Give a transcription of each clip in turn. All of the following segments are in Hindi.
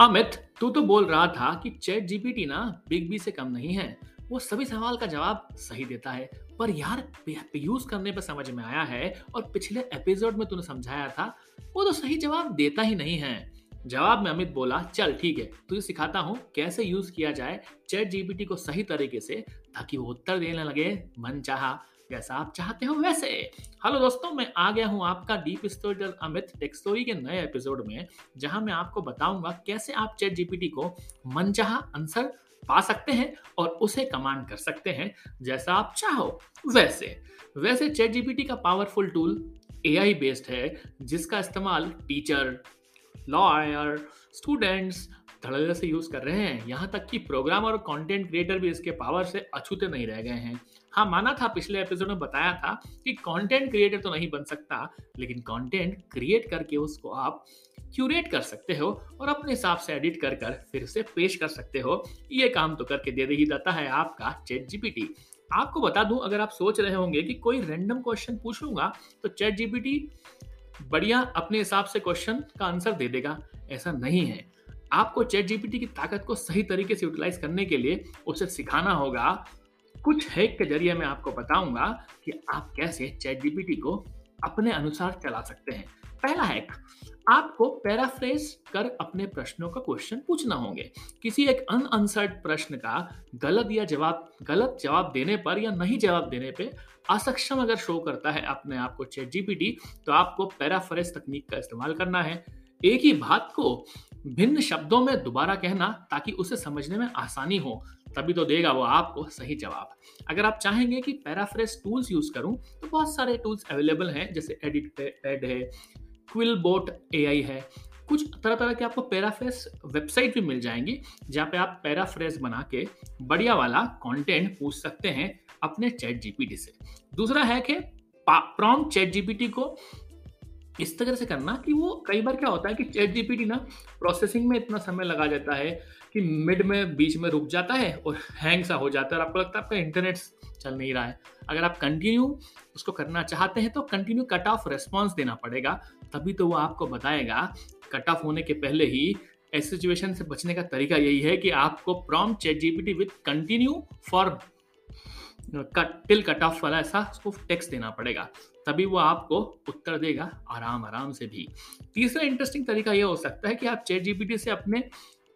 अमित, तू तो बोल रहा था कि चैट जीपीटी ना बिग बी से कम नहीं है। वो सभी सवाल का जवाब सही देता है। पर यार यूज़ करने पर समझ में आया है और पिछले एपिसोड में तूने समझाया था, वो तो सही जवाब देता ही नहीं है। जवाब में अमित बोला, चल, ठीक है, तुझे सिखाता हूँ कैसे यूज़ किया जाए चैट जीपीटी को सही तरीके से, ताकि वो उत्तर देने लगे, मन चाहा। जैसा आप चाहते हो? वैसे, हेलो दोस्तों, मैं आ गया हूँ आपका deep story Amit tech story के नए एपिसोड में, जहाँ मैं आपको बताऊँगा कैसे आप चैट जीपीटी को मनचाहा आंसर पा सकते हैं और उसे कमांड कर सकते हैं, जैसा आप चाहो। वैसे वैसे चैट जीपीटी का पावरफुल टूल एआई बेस्ड है, जिसका इस्तेमाल टीचर लॉयर स्टूडेंट्स धड़ल्ले से यूज़ कर रहे हैं। यहाँ तक कि प्रोग्रामर और कंटेंट क्रिएटर भी इसके पावर से अछूते नहीं रह गए हैं। हाँ माना था पिछले एपिसोड में बताया था कि कंटेंट क्रिएटर तो नहीं बन सकता, लेकिन कंटेंट क्रिएट करके उसको आप क्यूरेट कर सकते हो और अपने हिसाब से एडिट कर कर फिर से पेश कर सकते हो। ये काम तो करके दे ही जाता है आपका चैट जीपीटी आपको बता दूँ, अगर आप सोच रहे होंगे कि कोई रैंडम क्वेश्चन पूछ लूँगा तो चैट जीपीटी बढ़िया अपने हिसाब से क्वेश्चन का आंसर दे देगा। ऐसा नहीं है। आपको चैट जीपीटी की ताकत को सही तरीके से यूटिलाइज करने के लिए उसे सिखाना होगा कुछ हैक के ज़रिए मैं आपको बताऊँगा कि आप कैसे चैट जीपीटी को अपने अनुसार चला सकते हैं। पहला हैक आपको पैराफ्रेज कर अपने प्रश्नों का क्वेश्चन पूछना होंगे। किसी एक अनअंसर्ड प्रश्न का गलत या जवाब, गलत जवाब देने पर या नहीं जवाब देने पे असक्षम अगर शो करता है अपने आप को चैट जीपीटी तो आपको पैराफ्रेज तकनीक का इस्तेमाल करना है। एक ही बात को भिन्न शब्दों में दोबारा कहना ताकि उसे समझने में आसानी हो। तभी तो देगा वो आपको सही जवाब। अगर आप चाहेंगे कि पैराफ्रेस टूल्स यूज़ करूँ तो बहुत सारे टूल्स अवेलेबल हैं, जैसे एडिट पैड है क्विल बोट ए है। कुछ तरह तरह के आपको पैराफ्रेस वेबसाइट भी मिल जाएँगी, जहाँ पे आप पैराफ्रेस बना के बढ़िया वाला कंटेंट पूछ सकते हैं अपने चैट जीपीटी से। दूसरा है कि प्रॉम चैट जीपीटी को इस तरह से करना कि वो कई बार क्या होता है कि चैट जीपीटी ना प्रोसेसिंग में इतना समय लगा जाता है कि मिड में, बीच में रुक जाता है और हैंग सा हो जाता है और आपको लगता है आपका इंटरनेट चल नहीं रहा है। अगर आप कंटिन्यू उसको करना चाहते हैं तो कंटिन्यू कट ऑफ़ रेस्पॉन्स देना पड़ेगा। तभी तो वो आपको बताएगा। कट ऑफ़ होने के पहले ही ऐसी सिचुएशन से बचने का तरीका यही है कि आपको prompt chat GPT with continue for cut till cut off वाला ऐसा उसको टेक्स्ट देना पड़ेगा। तभी वो आपको उत्तर देगा आराम आराम से भी। तीसरा इंटरेस्टिंग तरीका यह हो सकता है कि आप चैट जीपीटी से अपने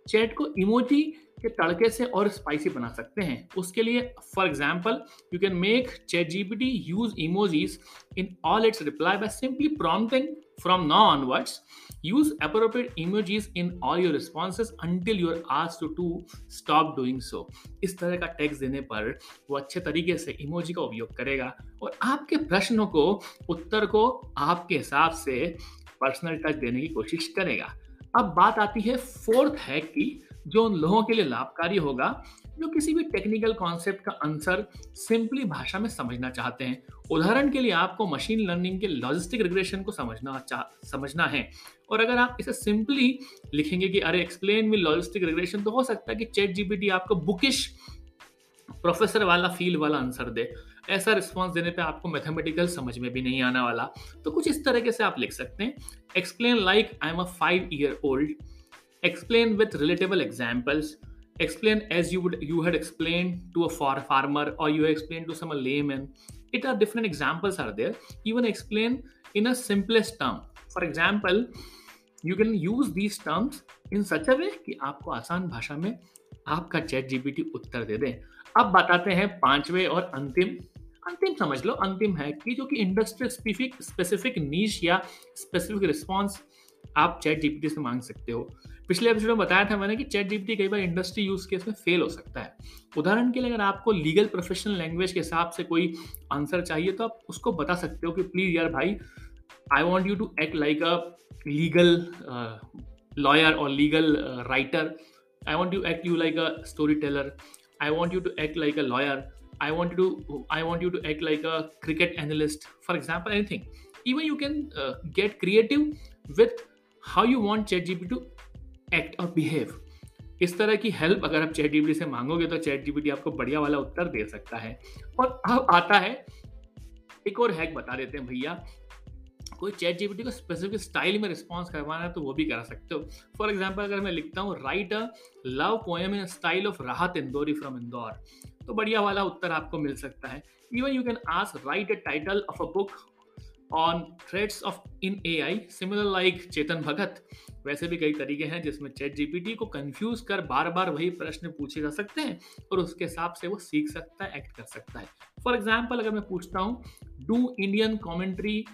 चैट को इमोजी के तड़के से और स्पाइसी बना सकते हैं। उसके लिए for example you can make ChatGPT use emojis in all its reply by simply prompting from now onwards use appropriate emojis in all your responses until you are asked to, to stop doing so. इस तरह का टेक्स्ट देने पर वो अच्छे तरीके से इमोजी का उपयोग करेगा और आपके प्रश्नों को उत्तर को आपके हिसाब से पर्सनल टच देने की कोशिश करेगा। अब बात आती है फोर्थ हैक की जो उन लोगों के लिए लाभकारी होगा। जो किसी भी टेक्निकल कॉन्सेप्ट का आंसर सिंपली भाषा में समझना चाहते हैं। उदाहरण के लिए आपको मशीन लर्निंग के लॉजिस्टिक रिग्रेशन को समझना समझना है। और अगर आप इसे सिंपली लिखेंगे कि, अरे एक्सप्लेन मी लॉजिस्टिक रिग्रेशन तो हो सकता है कि चैट जीपीटी आपको बुकिश प्रोफेसर वाला फील वाला आंसर दे। ऐसा रिस्पॉन्स देने पे आपको मैथमेटिकल समझ में भी नहीं आने वाला। तो कुछ इस तरीके से आप लिख सकते हैं। Explain like I am a five year old explain with relatable examples explain as you would you had explained to a far farmer or you explained to some layman it are different examples are there even explain in a simplest term for example you can use these terms in such a way कि आपको आसान भाषा में आपका चैट जीपीटी उत्तर दे दे अब बताते हैं पांचवे और अंतिम अंतिम समझ लो अंतिम है कि जो कि इंडस्ट्री स्पेसिफिक स्पेसिफिक नीच या स्पेसिफिक रिस्पॉन्स आप चैट जीपीटी से मांग सकते हो। पिछले एपिसोड में बताया था मैंने कि चैट जीपीटी कई बार इंडस्ट्री यूज़ केस में फेल हो सकता है। उदाहरण के लिए अगर आपको लीगल प्रोफेशनल लैंग्वेज के हिसाब से कोई आंसर चाहिए तो आप उसको बता सकते हो कि प्लीज़ यार भाई I want you to act like a legal lawyer और legal writer I want you act you like a storyteller I want you to act like a lawyer I want you to I want you to act like a cricket analyst, for example, anything. Even you can uh, get creative with how you want ChatGPT to act or behave. इस तरह की हेल्प अगर आप चैट जीपीटी से मांगोगे तो चैट जीपीटी आपको बढ़िया वाला उत्तर दे सकता है। और अब आता है, एक और हैक बता देते हैं भैया। कोई चैट जीपीटी को स्पेसिफिक स्टाइल में रिस्पॉन्स करवाना है तो वो भी करा सकते हो। फॉर एग्ज़ाम्पल अगर मैं लिखता हूँ write a love poem in style of Rahat Indori from Indore तो बढ़िया वाला उत्तर आपको मिल सकता है। Even you can ask write a title of a book on threads of in A I similar like Chetan Bhagat वैसे भी कई तरीके हैं जिसमें चैट जीपीटी को कंफ्यूज कर बार बार वही प्रश्न पूछे जा सकते हैं और उसके हिसाब से वो सीख सकता है एक्ट कर सकता है। फॉर एग्ज़ाम्पल अगर मैं पूछता हूँ do Indian commentary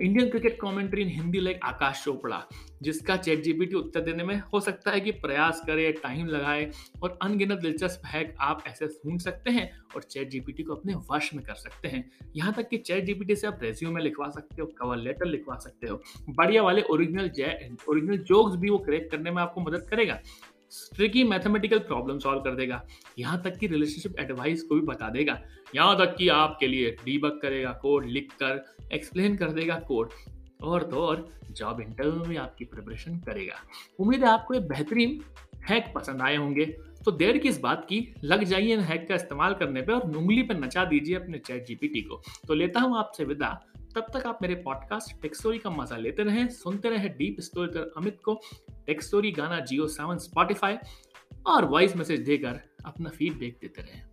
Indian cricket commentary in Hindi like Aakash Chopra जिसका चैट जीपीटी उत्तर देने में हो सकता है कि प्रयास करे टाइम लगाए और अनगिनत दिलचस्प हैक आप ऐसे ढूंढ सकते हैं और चैट जीपीटी को अपने वश में कर सकते हैं। यहाँ तक कि चैट जीपीटी से आप रेज्यूम लिखवा सकते हो कवर लेटर लिखवा सकते हो। बढ़िया वाले ओरिजिनल ओरिजिनल जोक्स भी वो क्रिएट करने में आपको मदद करेगा। ट्रिकी मैथमेटिकल प्रॉब्लम सॉल्व कर देगा। यहाँ तक कि रिलेशनशिप एडवाइस को भी बता देगा। यहाँ तक कि आपके लिए डीबक करेगा कोड लिख कर एक्सप्लेन कर देगा कोड और तो और जॉब इंटरव्यू में आपकी प्रिपरेशन करेगा। उम्मीद है आपको ये बेहतरीन हैक पसंद आए होंगे। तो देर किस बात की, लग जाइए इन हैक का इस्तेमाल करने पे और उंगली पर नचा दीजिए अपने चैट जीपीटी को। तो लेता हूँ आपसे विदा। तब तक आप मेरे पॉडकास्ट टेक्स्टोरी का मज़ा लेते रहें, सुनते रहें डीप स्टोरी अमित को। टेक्स्टोरी गाना जियो सेवन स्पॉटिफाई और वॉइस मैसेज देकर अपना फीडबैक देते रहें।